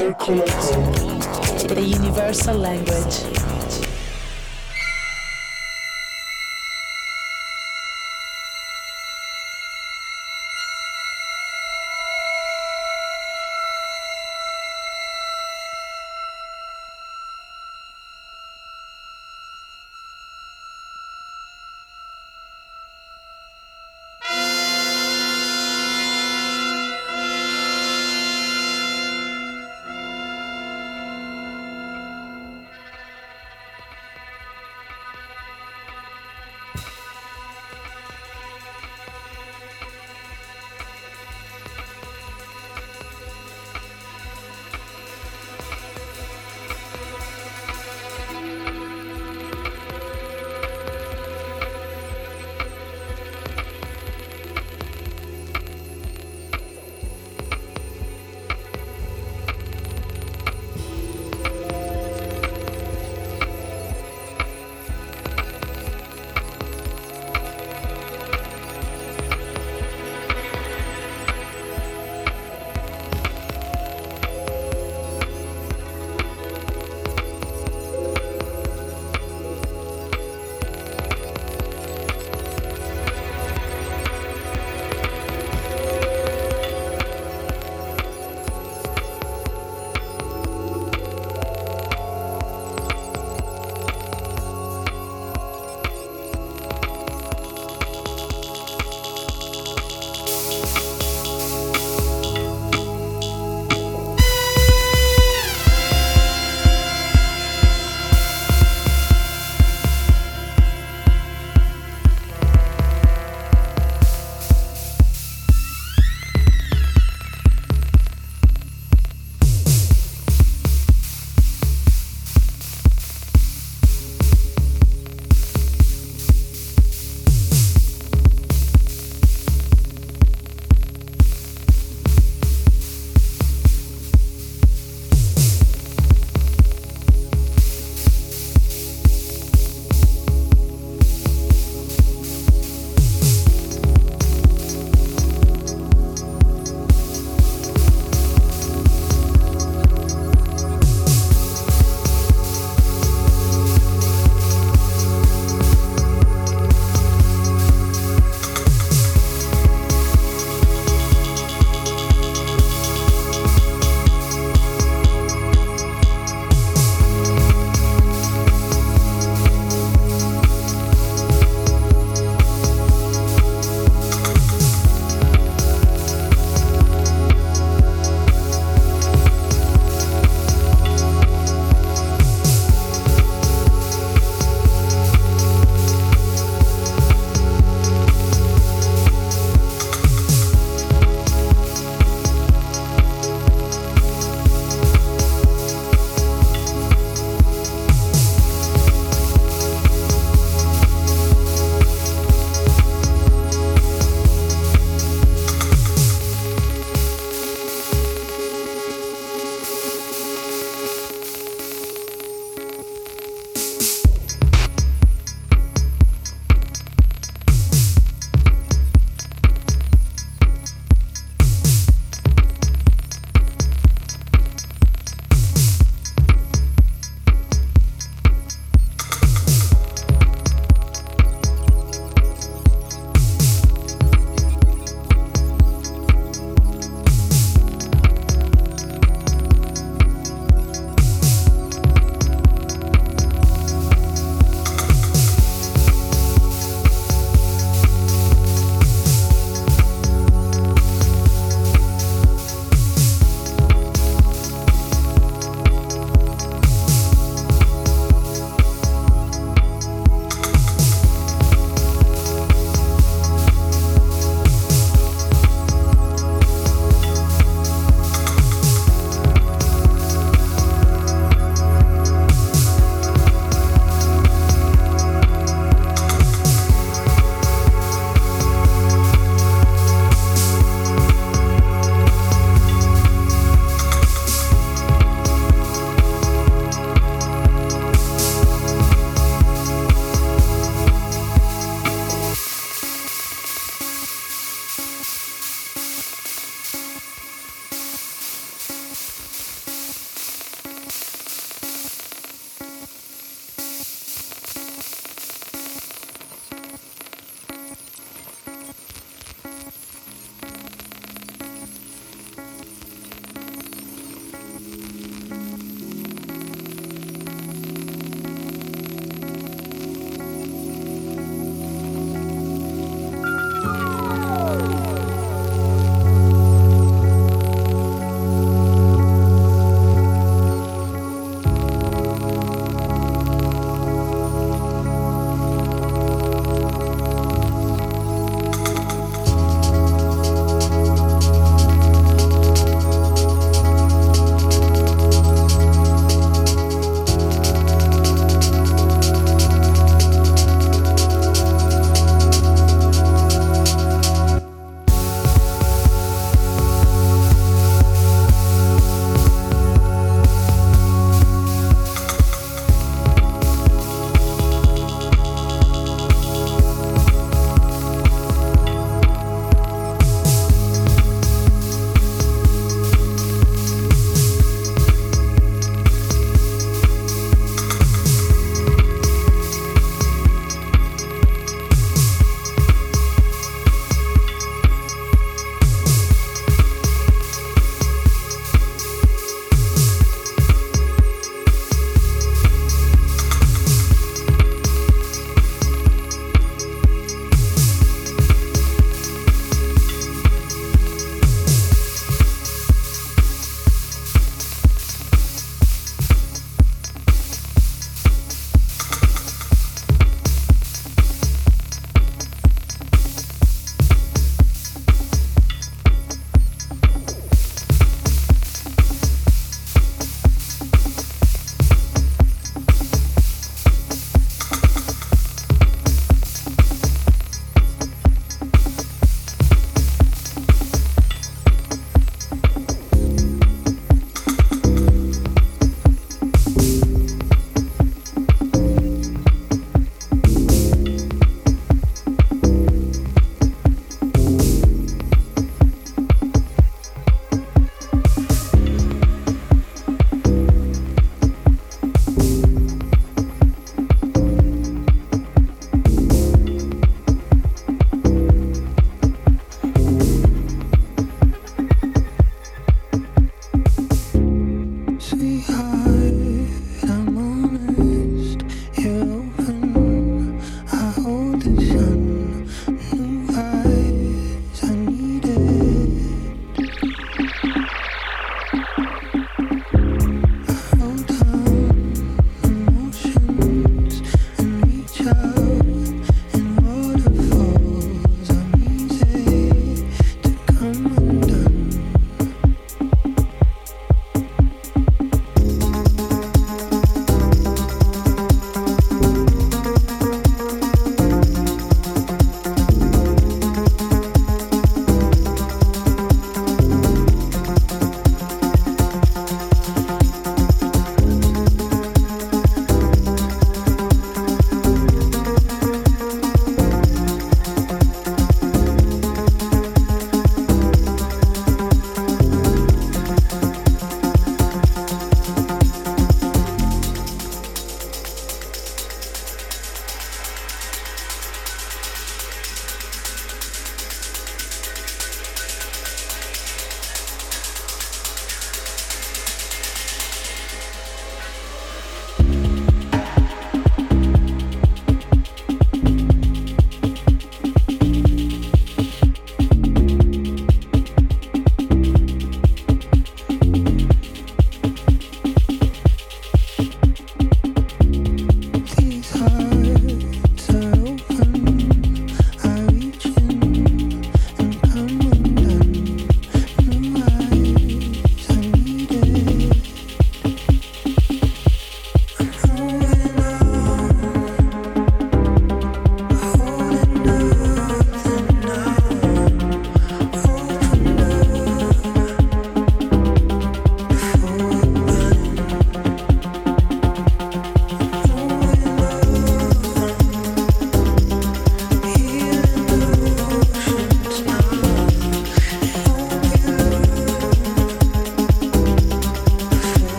Circo Loco. The universal language.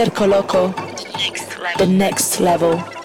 Disco Loco, the next level.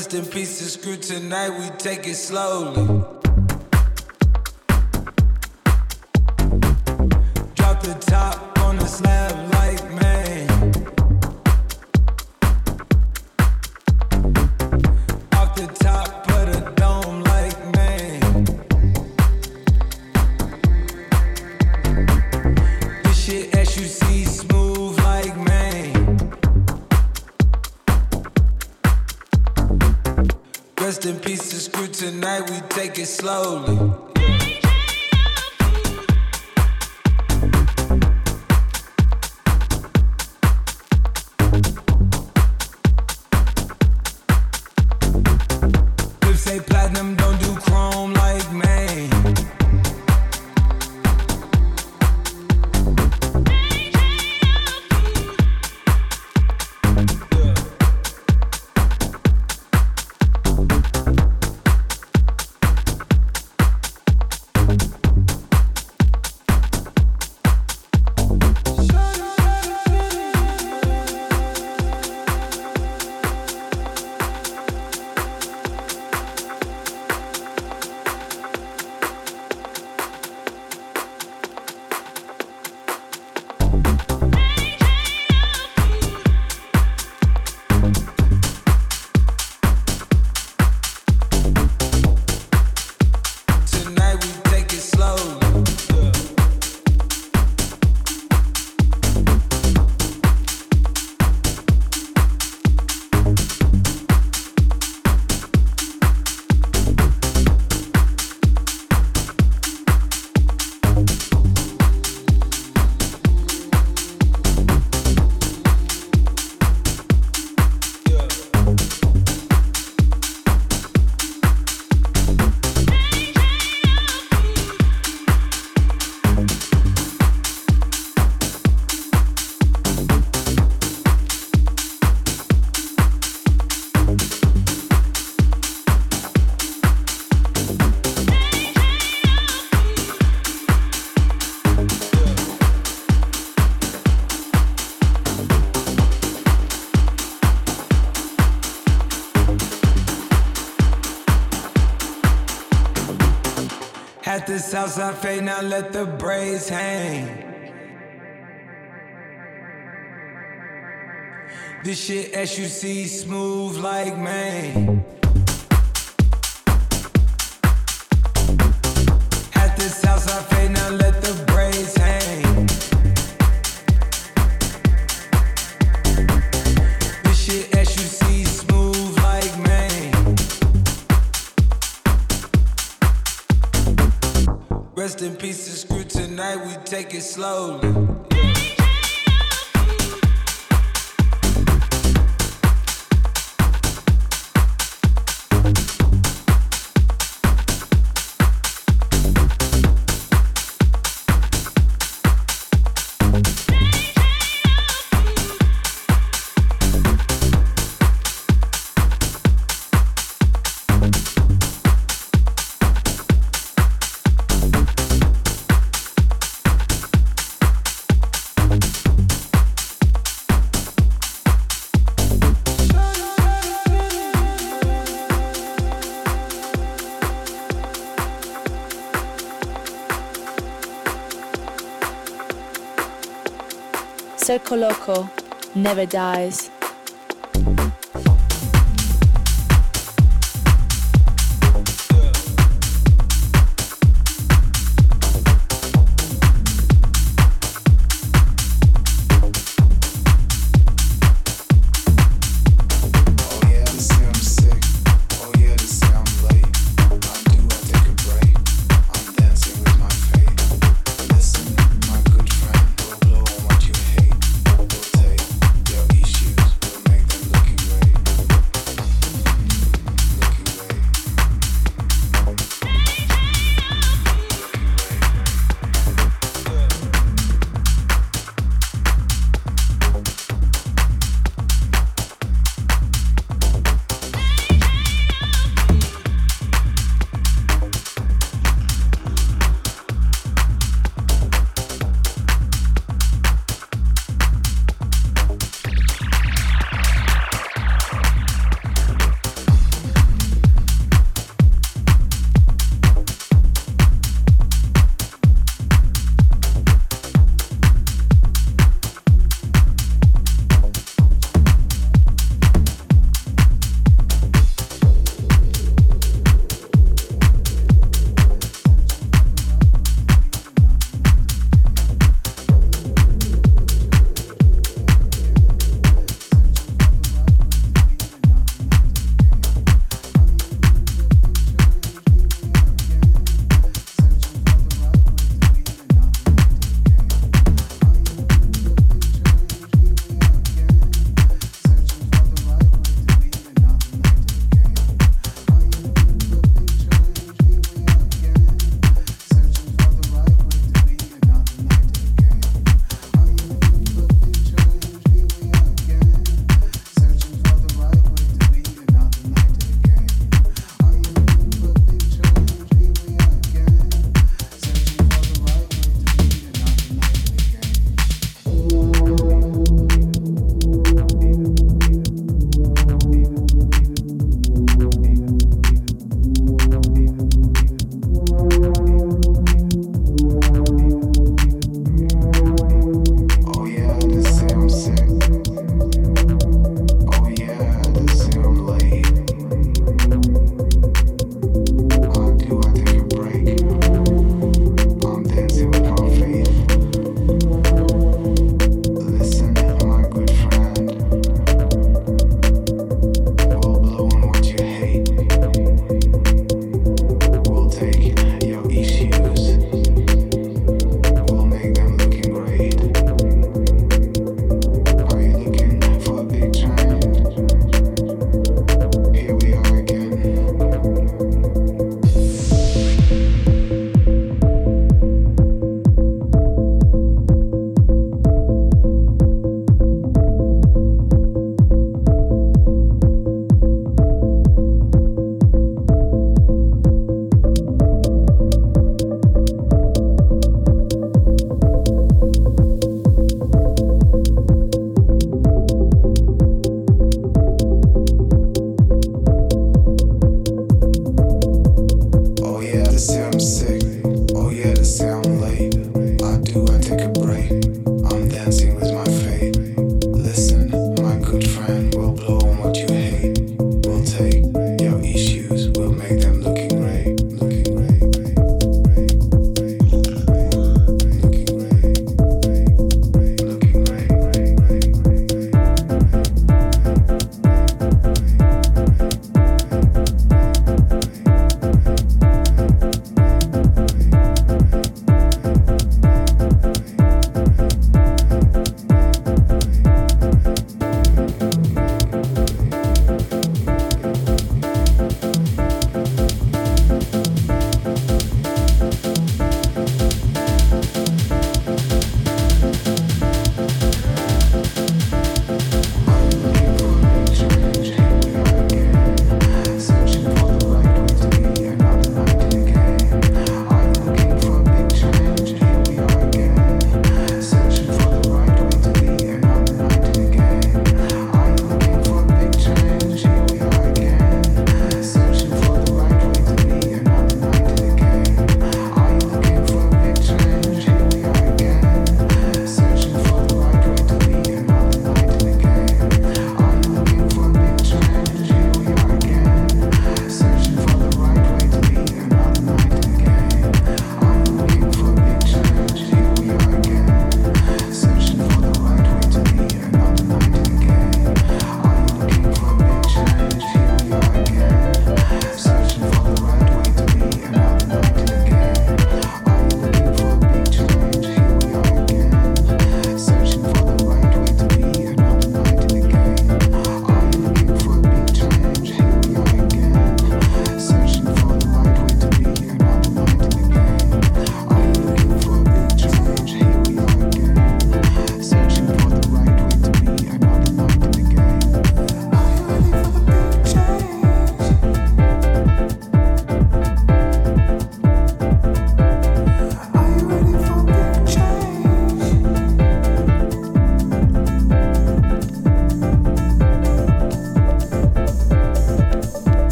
Rest in peace to Screw. Tonight we take it slowly. it slowly. Southside fade, now let the braids hang. This shit SUC smooth like man. take it slowly. Circo Loco never dies.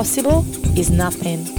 Impossible is nothing.